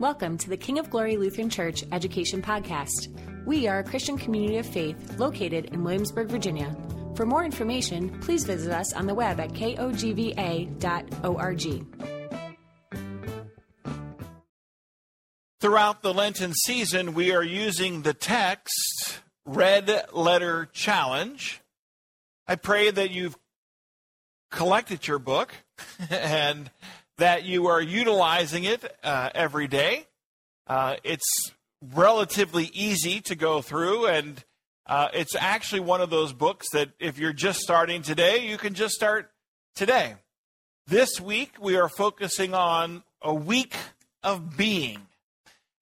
Welcome to the King of Glory Lutheran Church Education Podcast. We are a Christian community of faith located in Williamsburg, Virginia. For more information, please visit us on the web at kogva.org. Throughout the Lenten season, we are using the text Red Letter Challenge. I pray that you've collected your book and that you are utilizing it uh, every day. Uh, it's relatively easy to go through, and uh, it's actually one of those books that if you're just starting today, you can just start today. This week, we are focusing on a week of being.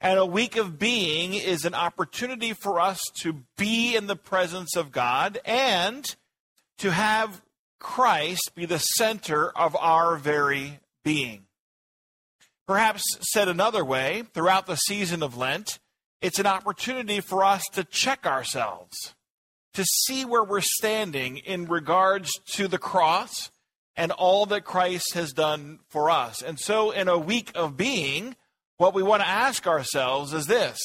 And a week of being is an opportunity for us to be in the presence of God and to have Christ be the center of our very being. Perhaps said another way, throughout the season of Lent, it's an opportunity for us to check ourselves, to see where we're standing in regards to the cross and all that Christ has done for us. And so, in a week of being, what we want to ask ourselves is this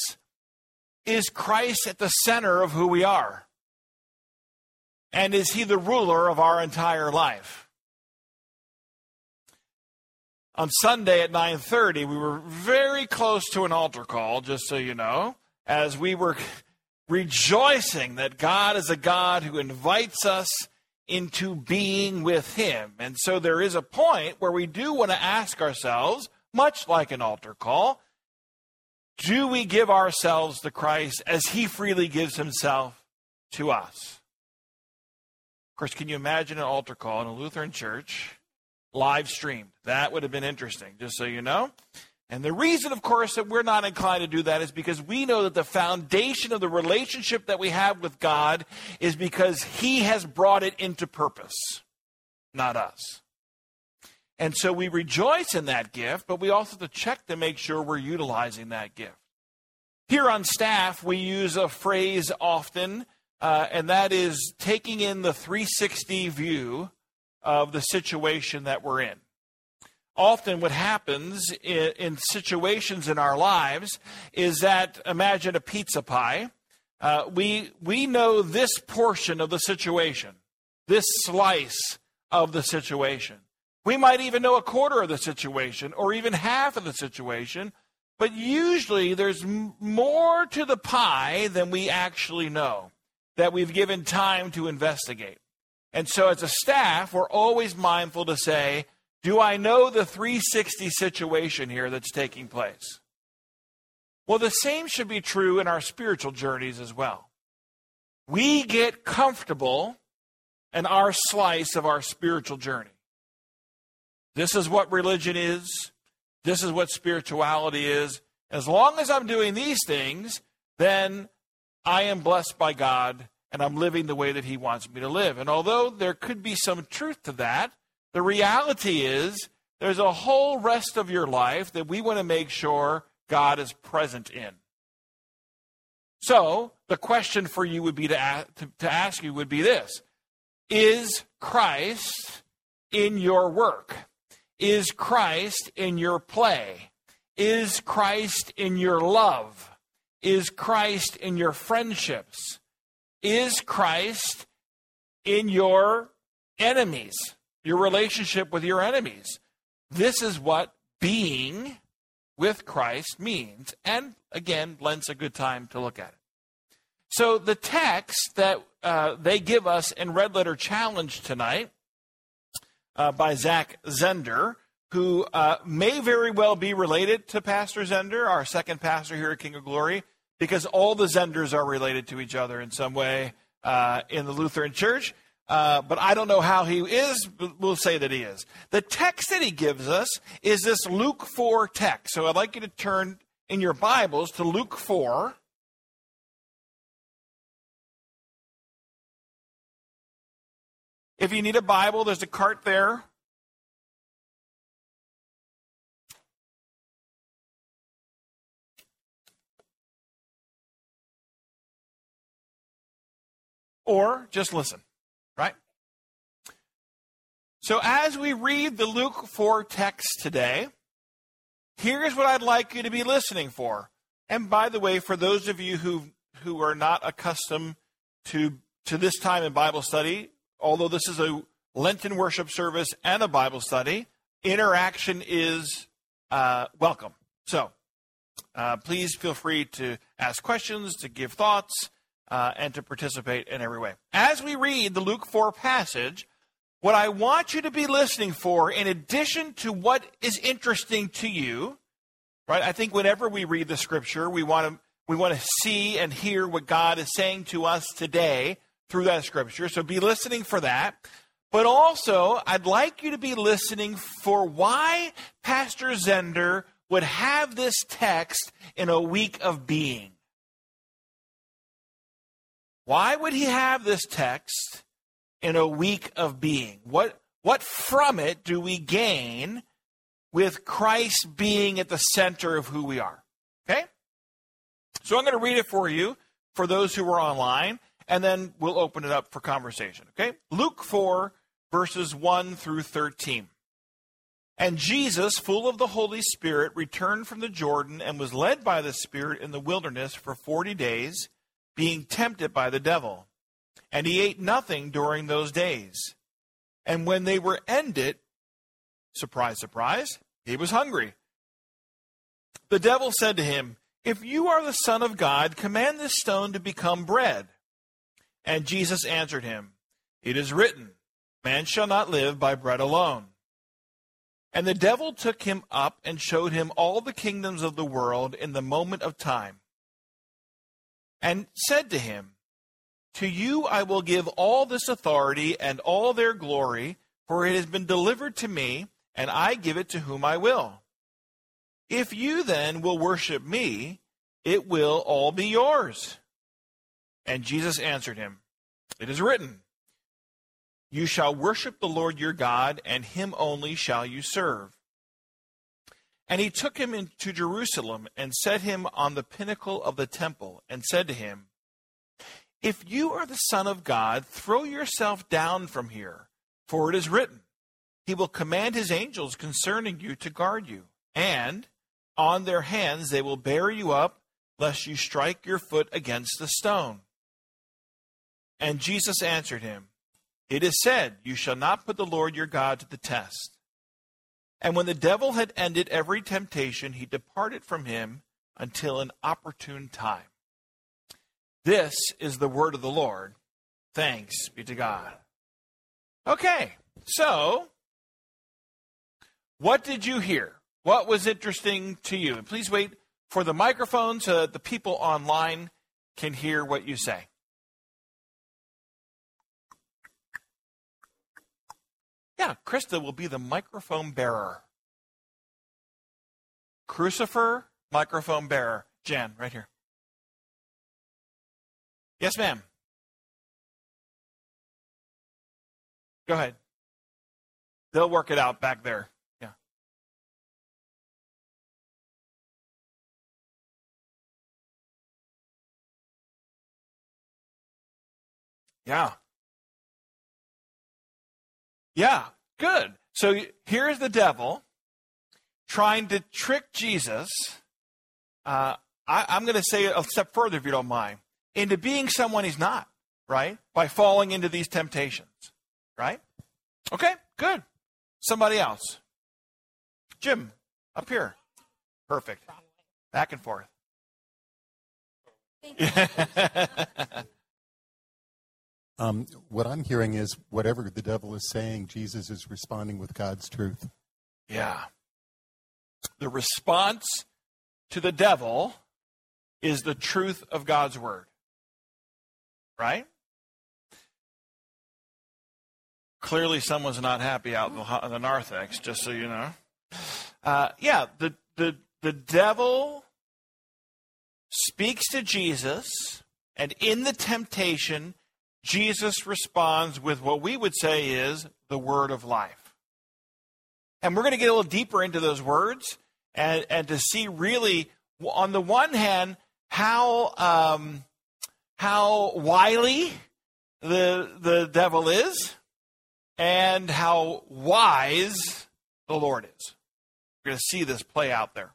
Is Christ at the center of who we are? And is he the ruler of our entire life? On Sunday at 9:30, we were very close to an altar call, just so you know, as we were rejoicing that God is a God who invites us into being with him. And so there is a point where we do want to ask ourselves, much like an altar call, do we give ourselves to Christ as he freely gives himself to us? Of course, can you imagine an altar call in a Lutheran church live streamed? That would have been interesting, just so you know. And the reason, of course, that we're not inclined to do that is because we know that the foundation of the relationship that we have with God is because He has brought it into purpose, not us. And so we rejoice in that gift, but we also have to check to make sure we're utilizing that gift. Here on staff, we use a phrase often uh, and that is taking in the 360 view of the situation that we're in. Often, what happens in, in situations in our lives is that imagine a pizza pie. Uh, we, we know this portion of the situation, this slice of the situation. We might even know a quarter of the situation or even half of the situation, but usually there's more to the pie than we actually know that we've given time to investigate. And so, as a staff, we're always mindful to say, Do I know the 360 situation here that's taking place? Well, the same should be true in our spiritual journeys as well. We get comfortable in our slice of our spiritual journey. This is what religion is. This is what spirituality is. As long as I'm doing these things, then I am blessed by God and I'm living the way that He wants me to live. And although there could be some truth to that, the reality is there's a whole rest of your life that we want to make sure God is present in. So, the question for you would be to, ask, to, to ask you would be this Is Christ in your work? Is Christ in your play? Is Christ in your love? Is Christ in your friendships? Is Christ in your enemies, your relationship with your enemies? This is what being with Christ means. And again, Lent's a good time to look at it. So the text that uh, they give us in Red Letter Challenge tonight uh, by Zach Zehnder, who uh, may very well be related to Pastor Zehnder, our second pastor here at King of Glory because all the Zehnders are related to each other in some way uh, in the Lutheran Church. Uh, but I don't know how he is, we'll say that he is. The text that he gives us is this Luke 4 text. So I'd like you to turn in your Bibles to Luke 4. If you need a Bible, there's a cart there. Or just listen, right? So as we read the Luke 4 text today, here's what I'd like you to be listening for. And by the way, for those of you who who are not accustomed to to this time in Bible study, although this is a Lenten worship service and a Bible study, interaction is uh, welcome. So uh, please feel free to ask questions, to give thoughts, uh, and to participate in every way. As we read the Luke 4 passage, what I want you to be listening for, in addition to what is interesting to you, right? I think whenever we read the scripture, we want to we want to see and hear what God is saying to us today through that scripture. So be listening for that. But also, I'd like you to be listening for why Pastor Zehnder would have this text in a week of being. Why would he have this text in a week of being? What, what from it do we gain with Christ being at the center of who we are? Okay? So I'm going to read it for you for those who are online, and then we'll open it up for conversation. Okay? Luke 4, verses 1 through 13. And Jesus, full of the Holy Spirit, returned from the Jordan and was led by the Spirit in the wilderness for forty days, being tempted by the devil. And he ate nothing during those days. And when they were ended, surprise, surprise, he was hungry. The devil said to him, If you are the Son of God, command this stone to become bread. And Jesus answered him, It is written, Man shall not live by bread alone and the devil took him up and showed him all the kingdoms of the world in the moment of time, and said to him, To you I will give all this authority and all their glory, for it has been delivered to me, and I give it to whom I will. If you then will worship me, it will all be yours. And Jesus answered him, It is written, you shall worship the Lord your God, and him only shall you serve. And he took him into Jerusalem and set him on the pinnacle of the temple, and said to him, If you are the Son of God, throw yourself down from here, for it is written, He will command His angels concerning you to guard you, and on their hands they will bear you up, lest you strike your foot against the stone. And Jesus answered him, it is said, You shall not put the Lord your God to the test. And when the devil had ended every temptation, he departed from him until an opportune time. This is the word of the Lord. Thanks be to God. Okay, so what did you hear? What was interesting to you? And please wait for the microphone so that the people online can hear what you say. Yeah, Krista will be the microphone bearer. Crucifer, microphone bearer. Jan, right here. Yes, ma'am. Go ahead. They'll work it out back there. Yeah. Yeah. Yeah, good. So here's the devil trying to trick Jesus. Uh, I, I'm going to say a step further, if you don't mind, into being someone he's not, right? By falling into these temptations, right? Okay, good. Somebody else. Jim, up here. Perfect. Back and forth. Um, what I'm hearing is whatever the devil is saying, Jesus is responding with God's truth. Yeah. The response to the devil is the truth of God's word. Right? Clearly, someone's not happy out in the, narthex, just so you know. Uh, yeah, the, the, the devil speaks to Jesus, and in the temptation, Jesus responds with what we would say is the word of life. And we're going to get a little deeper into those words and, and to see really, on the one hand, how, um, how wily the, the devil is and how wise the Lord is. We're going to see this play out there.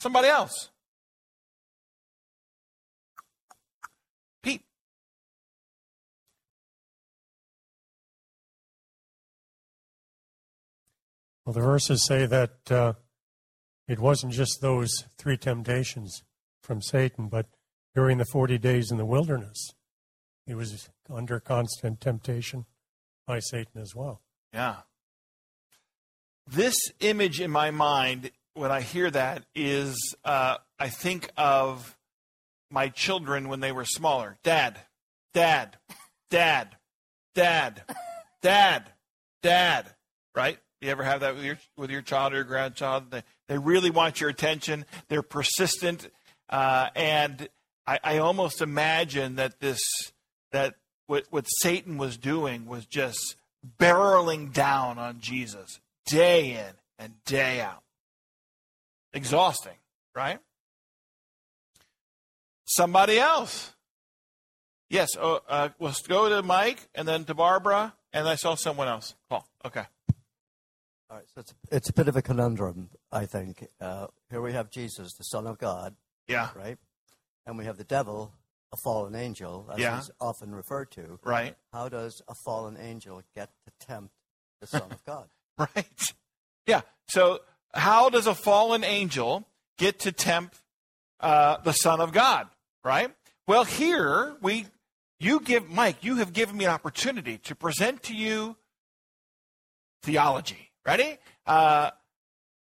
Somebody else. Pete. Well, the verses say that uh, it wasn't just those three temptations from Satan, but during the 40 days in the wilderness, he was under constant temptation by Satan as well. Yeah. This image in my mind, when I hear that, is uh, I think of my children when they were smaller. Dad, dad, dad, dad, dad, dad. Right? You ever have that with your with your child or your grandchild? They, they really want your attention. They're persistent, uh, and I, I almost imagine that this that what what Satan was doing was just barreling down on Jesus day in and day out. Exhausting, right? Somebody else. Yes, oh, uh, let's go to Mike and then to Barbara, and I saw someone else. Paul, okay. All right, so it's, it's a bit of a conundrum, I think. Uh, here we have Jesus, the Son of God, Yeah, right? And we have the devil, a fallen angel, as Yeah. he's often referred to. right, How does a fallen angel get to tempt the Son of God? right. Yeah, so how does a fallen angel get to tempt uh, the Son of God, right? Well, here we, you give, Mike, you have given me an opportunity to present to you theology. Ready? Uh,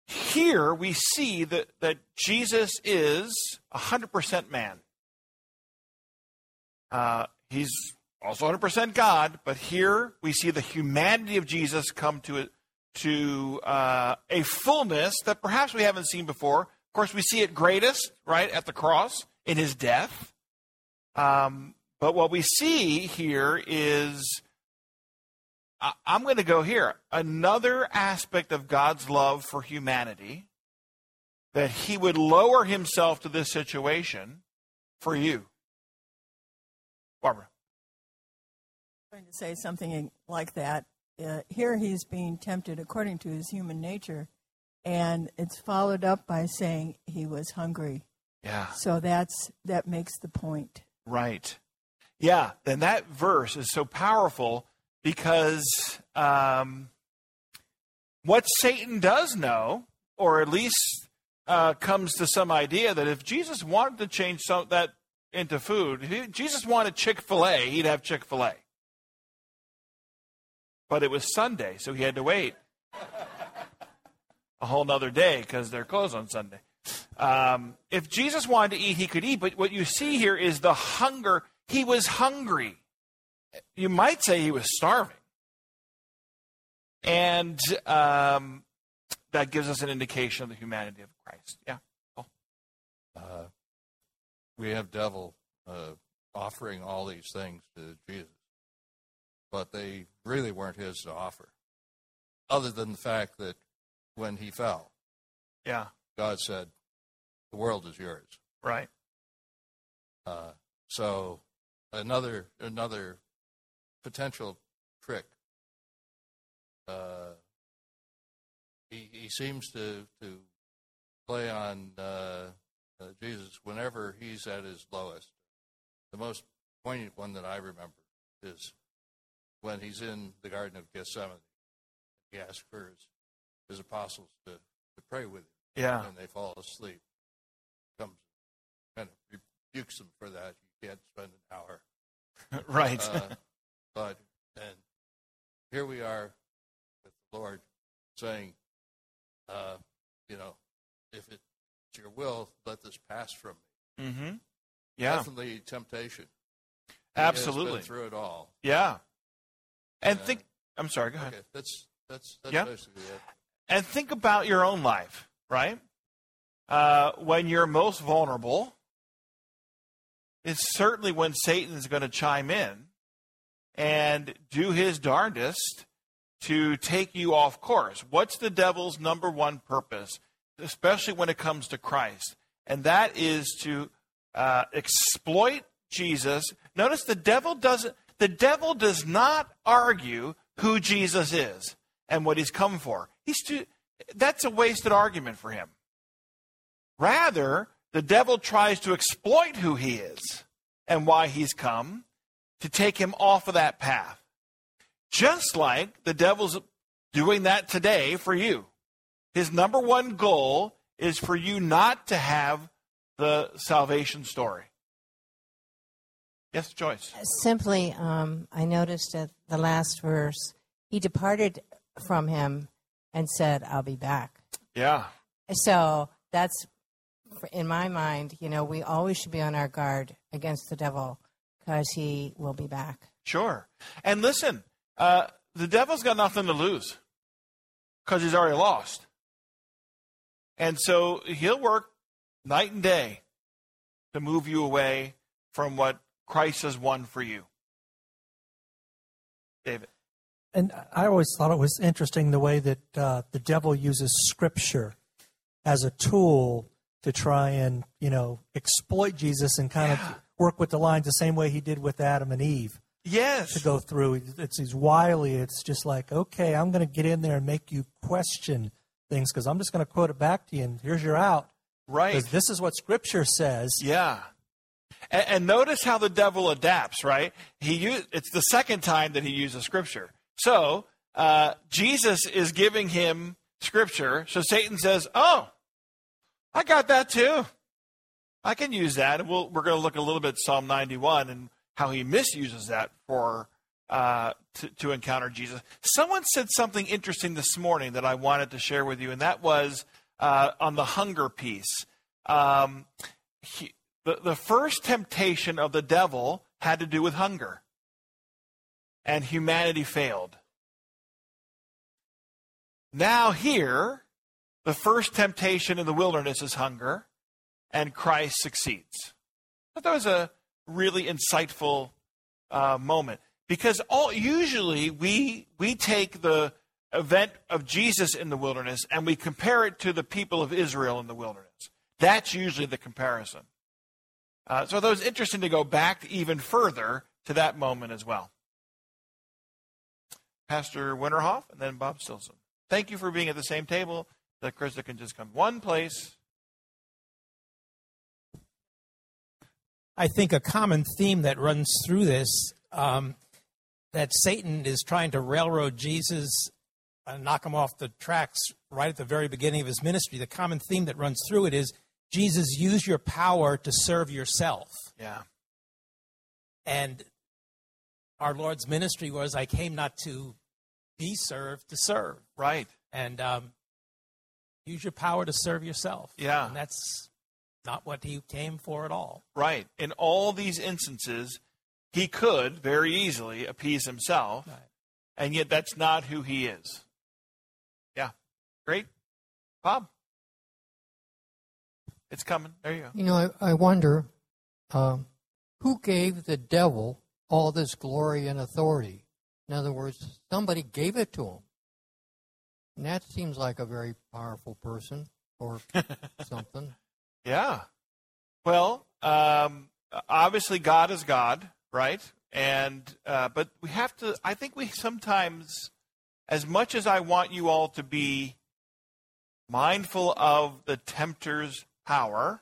here we see that, that Jesus is 100% man. Uh, he's also 100% God, but here we see the humanity of Jesus come to, to uh, a fullness that perhaps we haven't seen before. Of course, we see it greatest, right, at the cross in his death. Um, but what we see here is I- I'm going to go here. Another aspect of God's love for humanity that he would lower himself to this situation for you. Barbara. I'm going to say something like that. Uh, here he's being tempted according to his human nature, and it's followed up by saying he was hungry. Yeah. So that's that makes the point. Right. Yeah. Then that verse is so powerful because um, what Satan does know, or at least uh, comes to some idea that if Jesus wanted to change some, that into food, Jesus wanted Chick fil A, he'd have Chick fil A. But it was Sunday, so he had to wait a whole nother day because they're closed on Sunday. Um, if Jesus wanted to eat, he could eat. But what you see here is the hunger. He was hungry. You might say he was starving. And um, that gives us an indication of the humanity of Christ. Yeah. uh, we have devil uh, offering all these things to Jesus, but they really weren't his to offer, other than the fact that when he fell, Yeah. God said, "The world is yours." Right. Uh, so another another potential trick. Uh, he he seems to to play on uh, uh, Jesus whenever he's at his lowest. The most poignant one that I remember is when he's in the Garden of Gethsemane. He asks for his, his apostles to, to pray with him Yeah. and they fall asleep. Comes kind of rebukes them for that. You can't spend an hour. right. Uh, but and here we are with the Lord saying, uh, you know, if it's your will, let this pass from me. mm-hmm. Yeah. Definitely temptation. Absolutely. through it all. Yeah. And Yeah. think. I'm sorry. Go ahead. Okay, that's that's that's Yeah. basically it. and think about your own life, right? Uh, when you're most vulnerable, it's certainly when Satan's going to chime in and do his darndest to take you off course. What's the devil's number one purpose, especially when it comes to Christ? And that is to uh, exploit Jesus. Notice the devil doesn't. The devil does not argue who Jesus is and what he's come for. He's too. that's a wasted argument for him. Rather, the devil tries to exploit who he is and why he's come to take him off of that path. Just like the devil's doing that today for you. His number one goal is for you not to have the salvation story. Yes, Joyce. Simply, um, I noticed at the last verse, he departed from him and said, I'll be back. Yeah. So that's, in my mind, you know, we always should be on our guard against the devil because he will be back. Sure. And listen, uh, the devil's got nothing to lose because he's already lost. And so he'll work night and day to move you away from what Christ has won for you. David. And I always thought it was interesting the way that uh, the devil uses scripture as a tool to try and, you know, exploit Jesus and kind Yeah. of work with the lines the same way he did with Adam and Eve Yes. to go through. It's he's wily. It's just like, okay, I'm going to get in there and make you question things because I'm just going to quote it back to you, and here's your out. Right. This is what Scripture says. Yeah. And, and notice how the devil adapts, right? He use, it's the second time that he uses scripture. So uh, Jesus is giving him scripture. So Satan says, "Oh, I got that too. I can use that." And we'll, we're going to look a little bit at Psalm 91 and how he misuses that for uh, to, to encounter Jesus. Someone said something interesting this morning that I wanted to share with you, and that was uh, on the hunger piece. Um, he, the, the first temptation of the devil had to do with hunger, and humanity failed. Now, here, the first temptation in the wilderness is hunger, and Christ succeeds. But that was a really insightful uh, moment because all usually we we take the event of Jesus in the wilderness and we compare it to the people of Israel in the wilderness. That's usually the comparison. Uh, so that was interesting to go back even further to that moment as well. Pastor Winterhoff and then Bob Stilson. Thank you for being at the same table. That Krista can just come one place. I think a common theme that runs through this um, that Satan is trying to railroad Jesus and knock him off the tracks right at the very beginning of his ministry. The common theme that runs through it is Jesus, use your power to serve yourself. Yeah. And our Lord's ministry was, I came not to be served, to serve. Right. And um, use your power to serve yourself. Yeah. And that's not what he came for at all. Right. In all these instances, he could very easily appease himself, Right. and yet that's not who he is. Yeah. Great. Bob. It's coming. There you go. You know, I, I wonder um, who gave the devil all this glory and authority? In other words, somebody gave it to him. And that seems like a very powerful person or something. Yeah. Well, um, obviously, God is God, right? And uh, but we have to. I think we sometimes, as much as I want you all to be mindful of the tempter's power,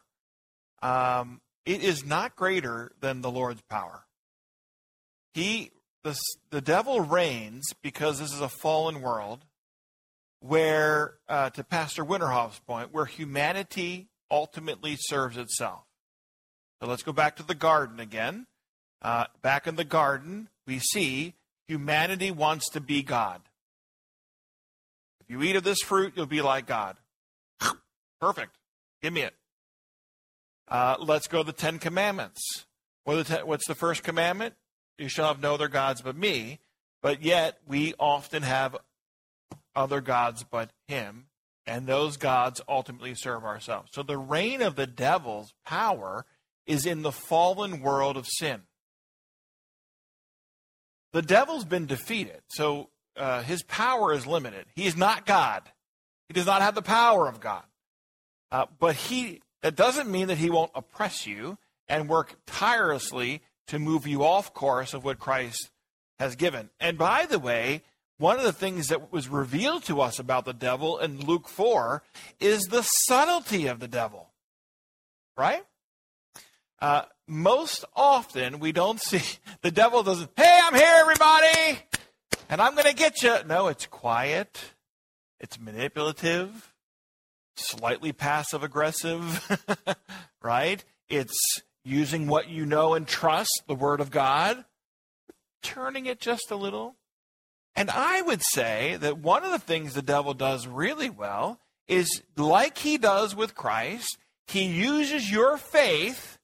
um, it is not greater than the Lord's power. He, the the devil reigns because this is a fallen world, where, uh, to Pastor Winterhoff's point, where humanity ultimately serves itself. So let's go back to the garden again. Uh, back in the garden, we see humanity wants to be God. If you eat of this fruit, you'll be like God. Perfect. Give me it. Uh, let's go to the Ten Commandments. What the ten, what's the first commandment? You shall have no other gods but me. But yet, we often have other gods but him, and those gods ultimately serve ourselves. So the reign of the devil's power is in the fallen world of sin. The devil's been defeated, so uh, his power is limited. He is not God. He does not have the power of God. Uh, but he that doesn't mean that he won't oppress you and work tirelessly to move you off course of what Christ has given. And by the way, one of the things that was revealed to us about the devil in Luke 4 is the subtlety of the devil. Right? Uh, most often, we don't see the devil doesn't, hey, I'm here, everybody, and I'm going to get you. No, it's quiet, it's manipulative, slightly passive aggressive, right? It's using what you know and trust, the Word of God, turning it just a little. And I would say that one of the things the devil does really well is like he does with Christ, he uses your faith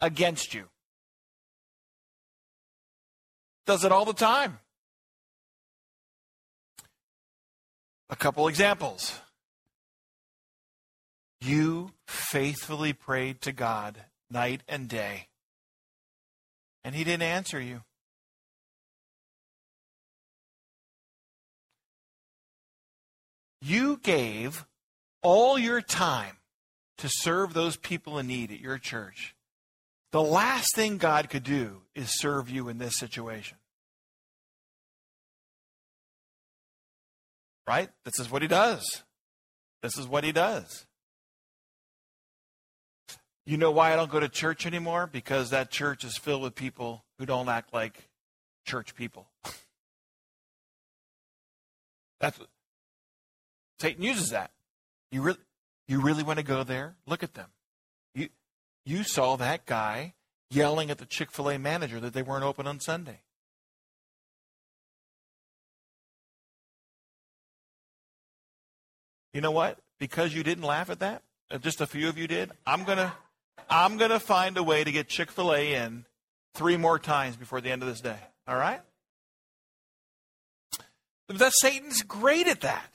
against you. Does it all the time. A couple examples. You faithfully prayed to God night and day, and He didn't answer you. You gave all your time to serve those people in need at your church. The last thing God could do is serve you in this situation. Right? This is what he does. This is what he does. You know why I don't go to church anymore? Because that church is filled with people who don't act like church people. That's Satan uses that. You really you really want to go there? Look at them. You you saw that guy yelling at the Chick-fil-A manager that they weren't open on Sunday. You know what? Because you didn't laugh at that, uh, just a few of you did, I'm going to I'm going to find a way to get Chick fil A in three more times before the end of this day. All right? That Satan's great at that.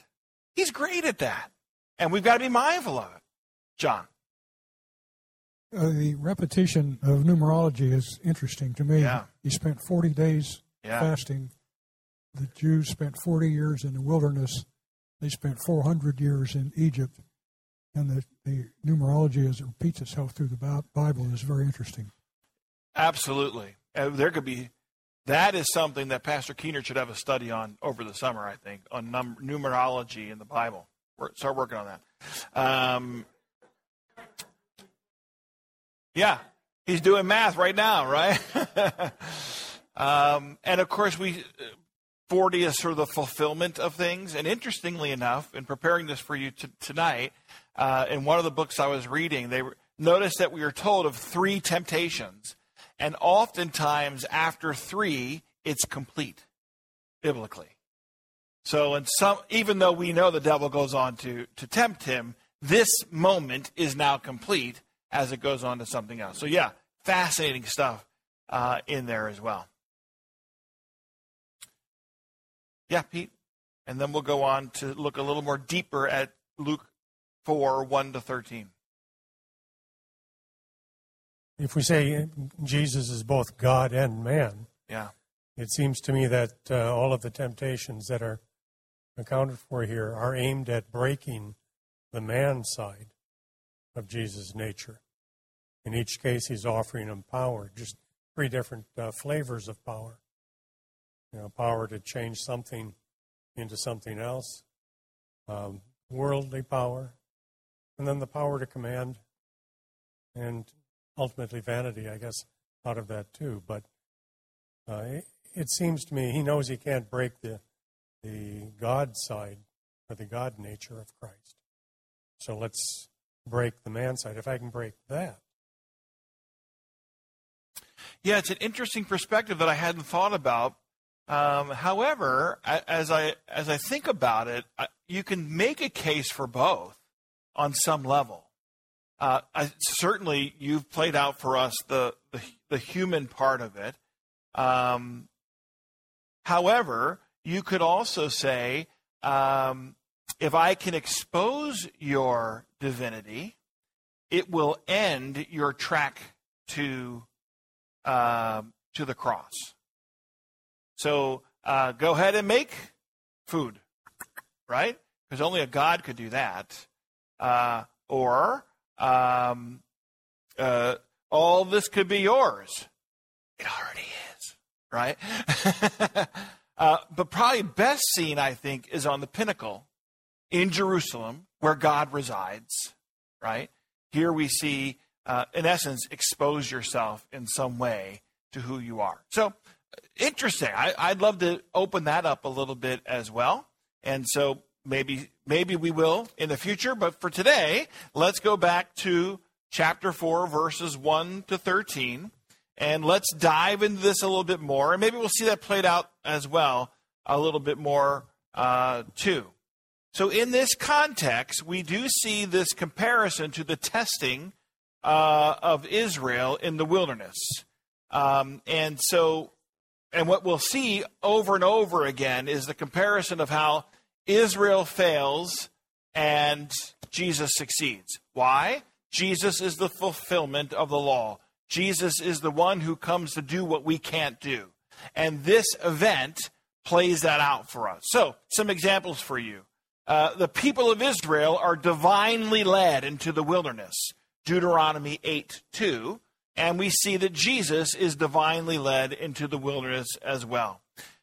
He's great at that. And we've got to be mindful of it. John. Uh, the repetition of numerology is interesting to me. Yeah. He spent 40 days Yeah. fasting. The Jews spent 40 years in the wilderness. They spent 400 years in Egypt. And the, the numerology, as it repeats itself through the Bible, is very interesting. Absolutely. Uh, there could be, that is something that Pastor Keener should have a study on over the summer, I think, on num- numerology in the Bible. We're, start working on that. Um, yeah, he's doing math right now, right? um, and of course, we 40 is sort of the fulfillment of things. And interestingly enough, in preparing this for you t- tonight, uh, in one of the books I was reading, they were, noticed that we are told of three temptations. And oftentimes, after three, it's complete biblically. So, in some, even though we know the devil goes on to, to tempt him, this moment is now complete as it goes on to something else. So, yeah, fascinating stuff uh, in there as well. Yeah, Pete. And then we'll go on to look a little more deeper at Luke 4 1 to 13. If we say Jesus is both God and man, Yeah. it seems to me that uh, all of the temptations that are accounted for here are aimed at breaking the man side of Jesus' nature. In each case, he's offering him power, just three different uh, flavors of power. You know, power to change something into something else, um, worldly power, and then the power to command, and ultimately vanity, I guess, out of that too. But uh, it, it seems to me he knows he can't break the the God side or the God nature of Christ. So let's break the man side. If I can break that, Yeah, it's an interesting perspective that I hadn't thought about. Um, however, as I as I think about it, you can make a case for both on some level. Uh, I, certainly, you've played out for us the the, the human part of it. Um, however, you could also say, um, if I can expose your divinity, it will end your track to um, to the cross. So uh, go ahead and make food, right? Because only a God could do that. Uh, or um, uh, all this could be yours. It already is, right? Uh, but probably best seen, I think, is on the pinnacle in Jerusalem where God resides, right? Here we see, uh, in essence, expose yourself in some way to who you are. So, interesting. I, would love to open that up a little bit as well. And so maybe maybe we will in the future, but for today, let's go back to chapter 4 verses 1 to 13 and let's dive into this a little bit more and maybe we'll see that played out as well a little bit more uh, too. So in this context, we do see this comparison to the testing uh, of Israel in the wilderness. Um, and so, and what we'll see over and over again is the comparison of how Israel fails and Jesus succeeds. Why? Jesus is the fulfillment of the law. Jesus is the one who comes to do what we can't do. And this event plays that out for us. So, some examples for you. Uh, the people of Israel are divinely led into the wilderness. Deuteronomy 8 2. And we see that Jesus is divinely led into the wilderness as well.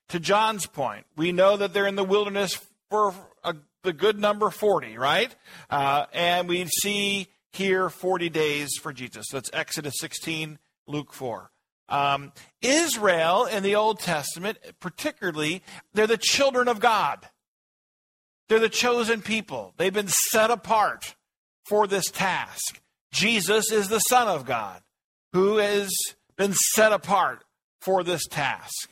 To John's point, we know that they're in the wilderness for a, the good number 40, right? Uh, and we see here 40 days for Jesus. That's Exodus 16, Luke 4. Um, Israel in the Old Testament, particularly, they're the children of God. They're the chosen people. They've been set apart for this task. Jesus is the Son of God who has been set apart for this task.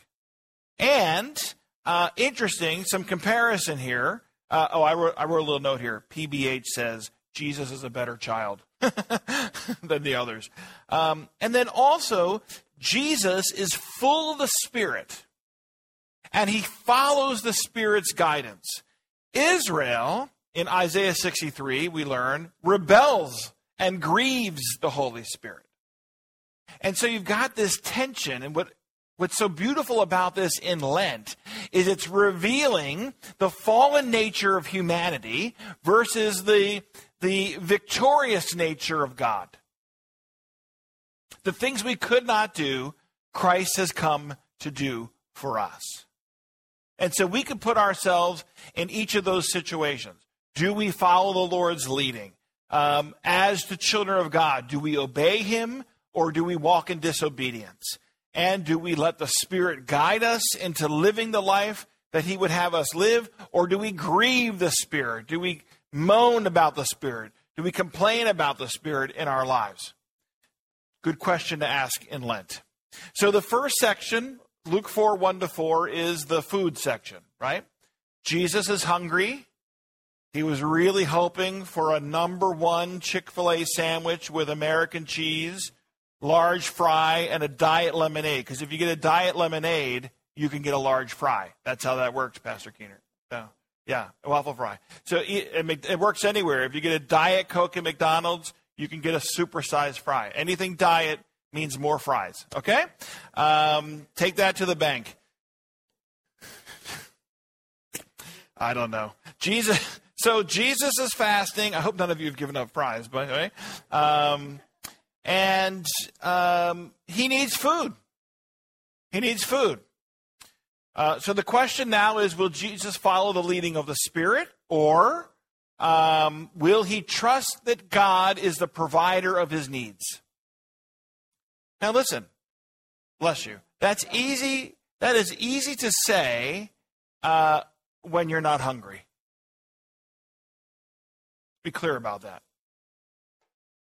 And uh, interesting, some comparison here. Uh, oh, I wrote, I wrote a little note here. PBH says Jesus is a better child than the others. Um, and then also, Jesus is full of the Spirit, and he follows the Spirit's guidance. Israel, in Isaiah 63, we learn, rebels and grieves the Holy Spirit. And so you've got this tension, and what What's so beautiful about this in Lent is it's revealing the fallen nature of humanity versus the, the victorious nature of God. The things we could not do, Christ has come to do for us. And so we can put ourselves in each of those situations. Do we follow the Lord's leading? Um, as the children of God, do we obey Him or do we walk in disobedience? And do we let the Spirit guide us into living the life that He would have us live? Or do we grieve the Spirit? Do we moan about the Spirit? Do we complain about the Spirit in our lives? Good question to ask in Lent. So the first section, Luke 4 1 to 4, is the food section, right? Jesus is hungry. He was really hoping for a number one Chick fil A sandwich with American cheese large fry, and a diet lemonade. Because if you get a diet lemonade, you can get a large fry. That's how that works, Pastor Keener. So, yeah, a waffle fry. So it, works anywhere. If you get a diet Coke at McDonald's, you can get a supersized fry. Anything diet means more fries. Okay? Um, take that to the bank. I don't know. Jesus. So Jesus is fasting. I hope none of you have given up fries, by the way. Um, and um, he needs food. He needs food. Uh, so the question now is will Jesus follow the leading of the Spirit, or um, will he trust that God is the provider of his needs? Now, listen, bless you. That's easy. That is easy to say uh, when you're not hungry. Be clear about that.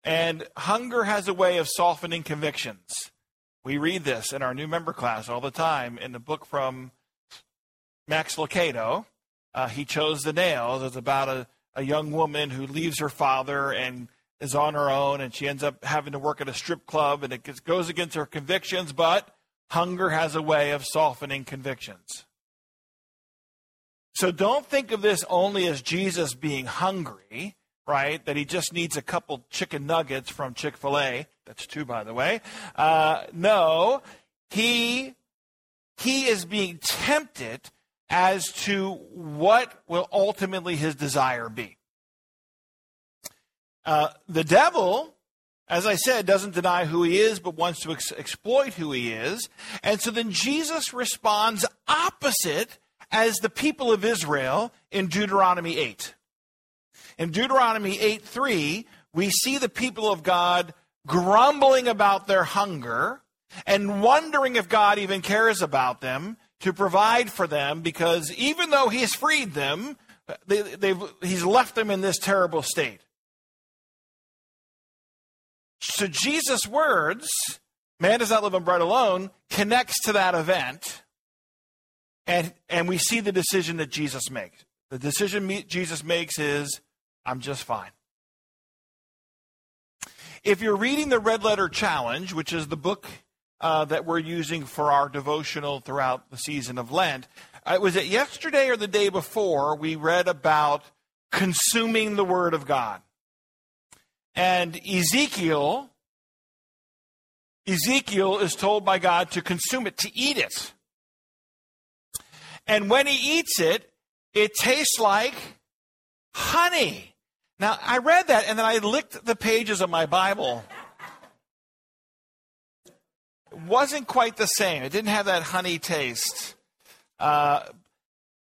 And hunger has a way of softening convictions. We read this in our new member class all the time in the book from Max Lucado. Uh, he chose the nails. It's about a, a young woman who leaves her father and is on her own, and she ends up having to work at a strip club, and it goes against her convictions, but hunger has a way of softening convictions. So don't think of this only as Jesus being hungry right? That he just needs a couple chicken nuggets from Chick fil A. That's two, by the way. Uh, no, he, he is being tempted as to what will ultimately his desire be. Uh, the devil, as I said, doesn't deny who he is, but wants to ex- exploit who he is. And so then Jesus responds opposite as the people of Israel in Deuteronomy 8. In Deuteronomy 8 3, we see the people of God grumbling about their hunger and wondering if God even cares about them to provide for them because even though He has freed them, they, He's left them in this terrible state. So Jesus' words, man does not live on bread alone, connects to that event. And, and we see the decision that Jesus makes. The decision Jesus makes is, I'm just fine. If you're reading the Red Letter Challenge, which is the book uh, that we're using for our devotional throughout the season of Lent, uh, was it yesterday or the day before we read about consuming the Word of God? And Ezekiel, Ezekiel is told by God to consume it, to eat it. And when he eats it, it tastes like honey. Now, I read that and then I licked the pages of my Bible. It wasn't quite the same. It didn't have that honey taste. Uh,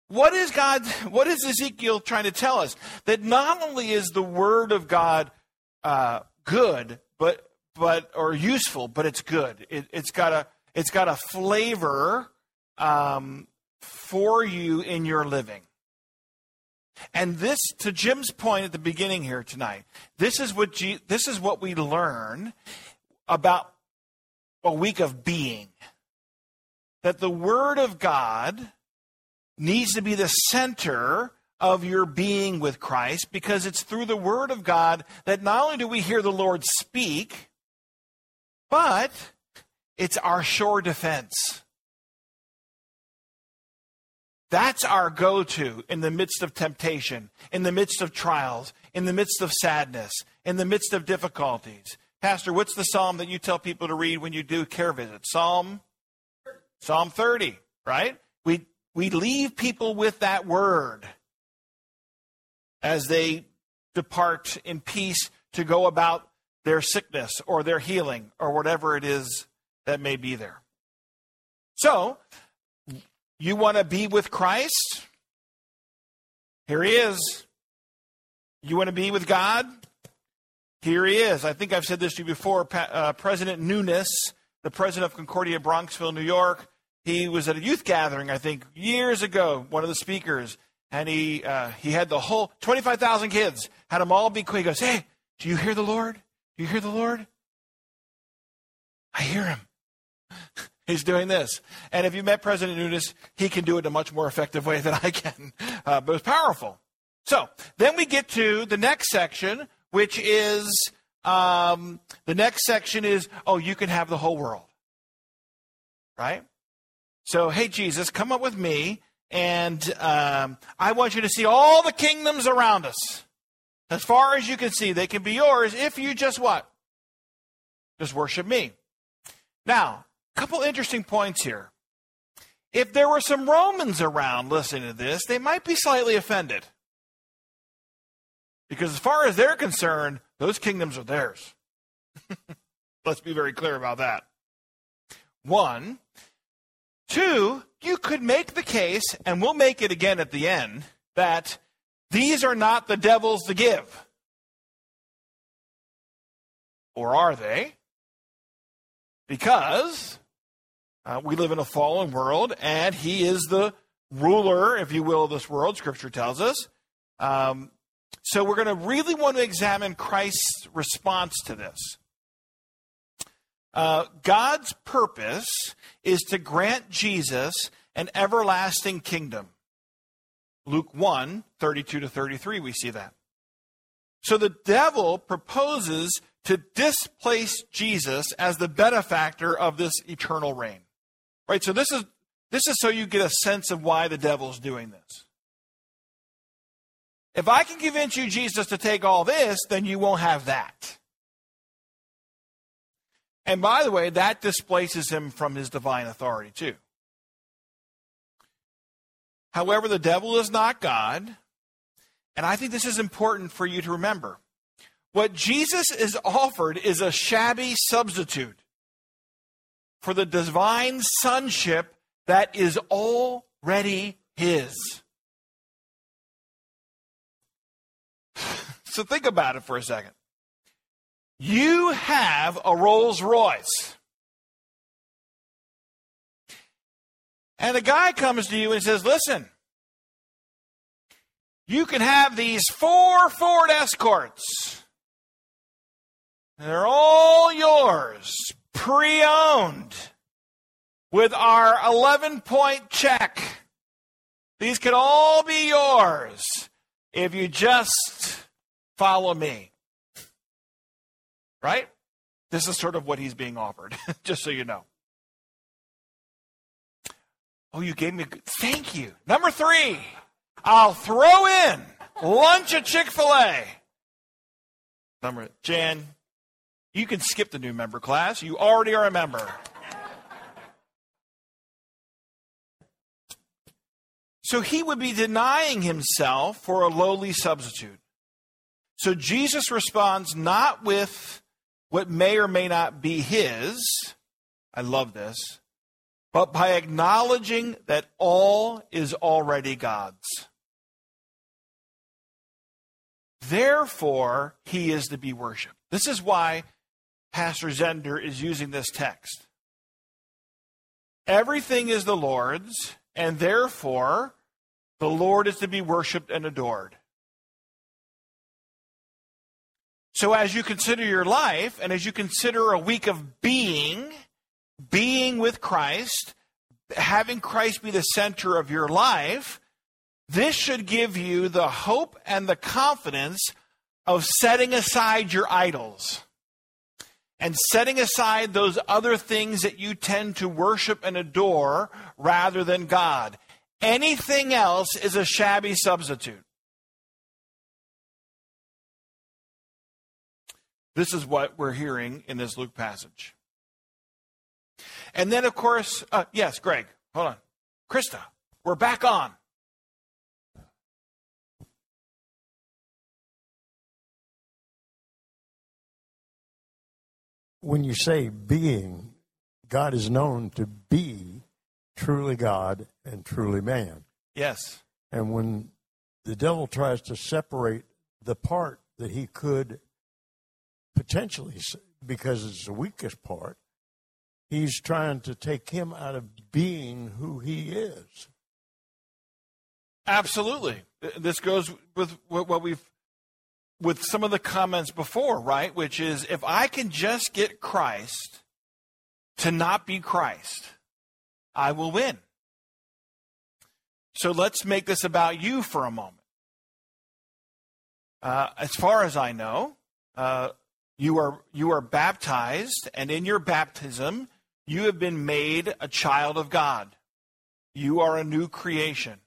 what is God, what is Ezekiel trying to tell us? That not only is the Word of God uh, good, but, but, or useful, but it's good. It, has got a, it's got a flavor um, for you in your living. And this, to Jim's point at the beginning here tonight, this is what this is what we learn about a week of being. That the Word of God needs to be the center of your being with Christ because it's through the Word of God that not only do we hear the Lord speak, but it's our sure defense. That's our go to in the midst of temptation, in the midst of trials, in the midst of sadness, in the midst of difficulties. Pastor, what's the psalm that you tell people to read when you do care visits? Psalm Psalm 30, right? We we leave people with that word as they depart in peace to go about their sickness or their healing or whatever it is that may be there. So, you want to be with Christ? Here he is. You want to be with God? Here he is. I think I've said this to you before. Uh, President Nunes, the president of Concordia Bronxville, New York, he was at a youth gathering, I think, years ago, one of the speakers, and he, uh, he had the whole 25,000 kids, had them all be quick. He goes, Hey, do you hear the Lord? Do you hear the Lord? I hear him. He's doing this. And if you met President Nunes, he can do it in a much more effective way than I can. Uh, but it's powerful. So then we get to the next section, which is um, the next section is, oh, you can have the whole world. Right? So, hey, Jesus, come up with me, and um, I want you to see all the kingdoms around us. As far as you can see, they can be yours if you just what? Just worship me. Now, couple interesting points here. If there were some Romans around listening to this, they might be slightly offended. Because as far as they're concerned, those kingdoms are theirs. Let's be very clear about that. One. Two, you could make the case, and we'll make it again at the end, that these are not the devil's to give. Or are they? Because uh, we live in a fallen world, and he is the ruler, if you will, of this world, Scripture tells us. Um, so we're going to really want to examine Christ's response to this. Uh, God's purpose is to grant Jesus an everlasting kingdom. Luke 1 32 to 33, we see that. So the devil proposes to displace Jesus as the benefactor of this eternal reign. Right? So this is this is so you get a sense of why the devil's doing this. If I can convince you, Jesus, to take all this, then you won't have that. And by the way, that displaces him from his divine authority, too. However, the devil is not God. And I think this is important for you to remember. What Jesus is offered is a shabby substitute for the divine sonship that is already his. So think about it for a second. You have a Rolls Royce. And a guy comes to you and says, Listen, you can have these four Ford Escorts. They're all yours, pre owned, with our 11 point check. These can all be yours if you just follow me. Right? This is sort of what he's being offered, just so you know. Oh, you gave me. Thank you. Number three, I'll throw in lunch at Chick fil A. Number, Jan, you can skip the new member class. You already are a member. So he would be denying himself for a lowly substitute. So Jesus responds not with what may or may not be his. I love this. But by acknowledging that all is already God's. Therefore, he is to be worshiped. This is why Pastor Zehnder is using this text. Everything is the Lord's, and therefore the Lord is to be worshiped and adored. So, as you consider your life, and as you consider a week of being, being with Christ, having Christ be the center of your life, this should give you the hope and the confidence of setting aside your idols and setting aside those other things that you tend to worship and adore rather than God. Anything else is a shabby substitute. This is what we're hearing in this Luke passage. And then, of course, uh, yes, Greg, hold on. Krista, we're back on. When you say being, God is known to be truly God and truly man. Yes. And when the devil tries to separate the part that he could potentially, because it's the weakest part, he's trying to take him out of being who he is. Absolutely. This goes with what we've with some of the comments before, right? Which is if I can just get Christ to not be Christ, I will win. So let's make this about you for a moment. Uh, as far as I know, uh, you are you are baptized, and in your baptism, you have been made a child of God. You are a new creation.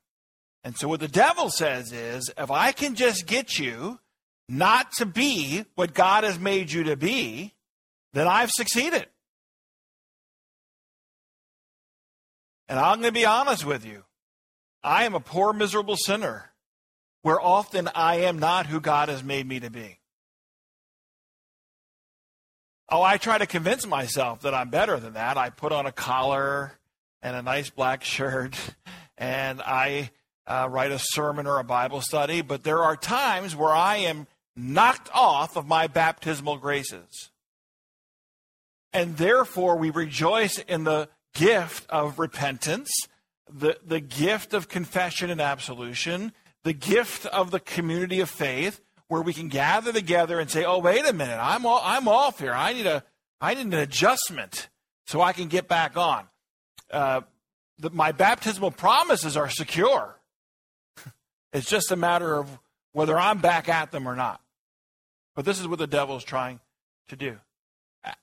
And so what the devil says is, if I can just get you not to be what God has made you to be, then I've succeeded. And I'm going to be honest with you. I am a poor, miserable sinner where often I am not who God has made me to be. Oh, I try to convince myself that I'm better than that. I put on a collar and a nice black shirt and I uh, write a sermon or a Bible study, but there are times where I am knocked off of my baptismal graces. And therefore, we rejoice in the gift of repentance, the, the gift of confession and absolution, the gift of the community of faith, where we can gather together and say, "Oh, wait a minute, I'm all, I'm off here. I need a I need an adjustment so I can get back on." Uh, the, my baptismal promises are secure. it's just a matter of whether I'm back at them or not. But this is what the devil is trying to do.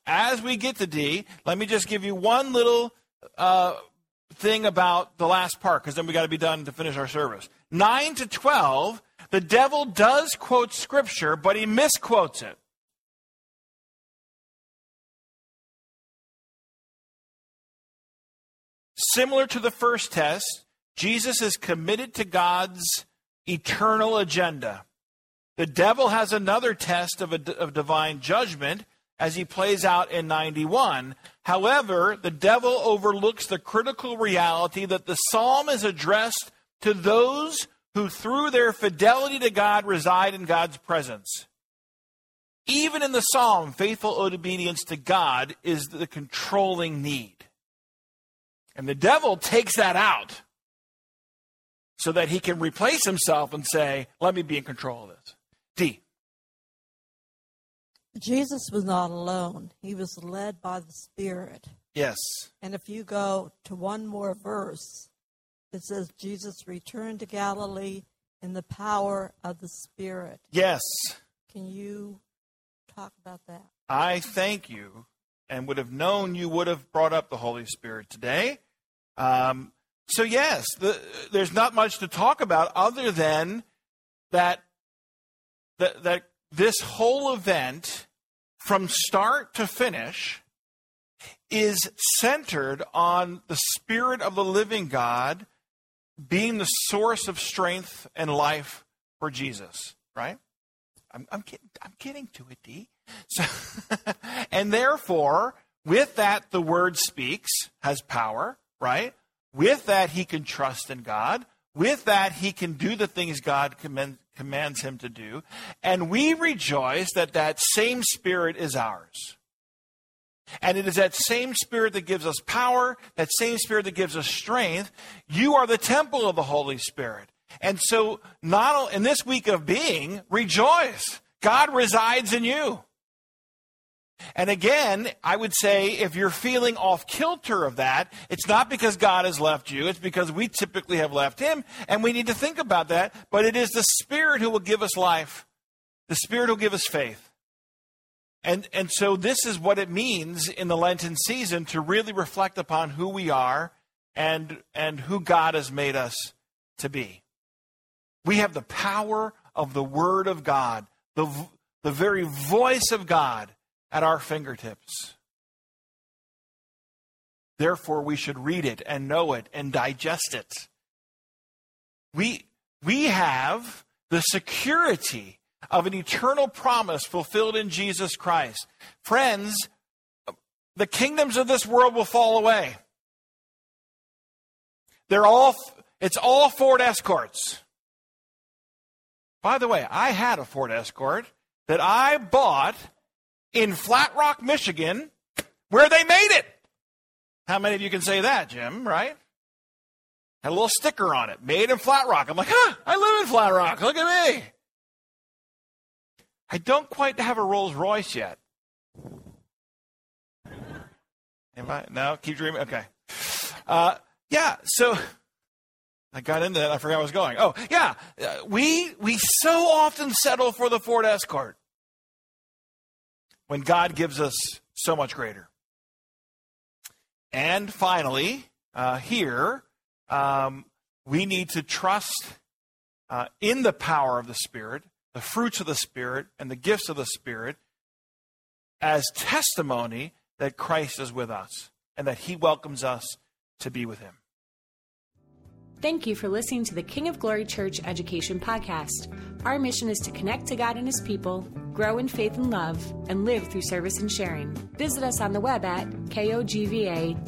As we get to D, let me just give you one little uh, thing about the last part, because then we got to be done to finish our service. 9 to 12 the devil does quote Scripture, but he misquotes it. Similar to the first test, Jesus is committed to God's eternal agenda. The devil has another test of, a, of divine judgment as he plays out in 91. However, the devil overlooks the critical reality that the psalm is addressed to those who, through their fidelity to God, reside in God's presence. Even in the psalm, faithful obedience to God is the controlling need. And the devil takes that out so that he can replace himself and say, let me be in control of this. D. Jesus was not alone. He was led by the Spirit. Yes. And if you go to one more verse, it says Jesus returned to Galilee in the power of the Spirit. Yes. Can you talk about that? I thank you and would have known you would have brought up the Holy Spirit today. Um, so, yes, the, there's not much to talk about other than that, that, that this whole event, from start to finish, is centered on the Spirit of the living God being the source of strength and life for Jesus, right? I'm, I'm, getting, I'm getting to it, D. So, and therefore, with that, the word speaks, has power, right? With that, he can trust in God. With that, he can do the things God command, commands him to do. And we rejoice that that same spirit is ours. And it is that same spirit that gives us power, that same spirit that gives us strength. You are the temple of the Holy Spirit. And so, not in this week of being, rejoice. God resides in you. And again, I would say if you're feeling off kilter of that, it's not because God has left you, it's because we typically have left Him, and we need to think about that. But it is the Spirit who will give us life, the Spirit will give us faith. And, and so, this is what it means in the Lenten season to really reflect upon who we are and, and who God has made us to be. We have the power of the Word of God, the, the very voice of God at our fingertips. Therefore, we should read it and know it and digest it. We, we have the security of an eternal promise fulfilled in Jesus Christ. Friends, the kingdoms of this world will fall away. They're all, it's all Ford Escorts. By the way, I had a Ford Escort that I bought in Flat Rock, Michigan, where they made it. How many of you can say that, Jim, right? Had a little sticker on it, made in Flat Rock. I'm like, huh, I live in Flat Rock. Look at me. I don't quite have a Rolls Royce yet. Am I? No, keep dreaming. Okay. Uh, yeah, so I got into that. I forgot I was going. Oh, yeah. Uh, we, we so often settle for the Ford Escort when God gives us so much greater. And finally, uh, here, um, we need to trust uh, in the power of the Spirit, the fruits of the Spirit, and the gifts of the Spirit as testimony that Christ is with us and that he welcomes us to be with him. Thank you for listening to the King of Glory Church Education Podcast. Our mission is to connect to God and His people, grow in faith and love, and live through service and sharing. Visit us on the web at kogva.org.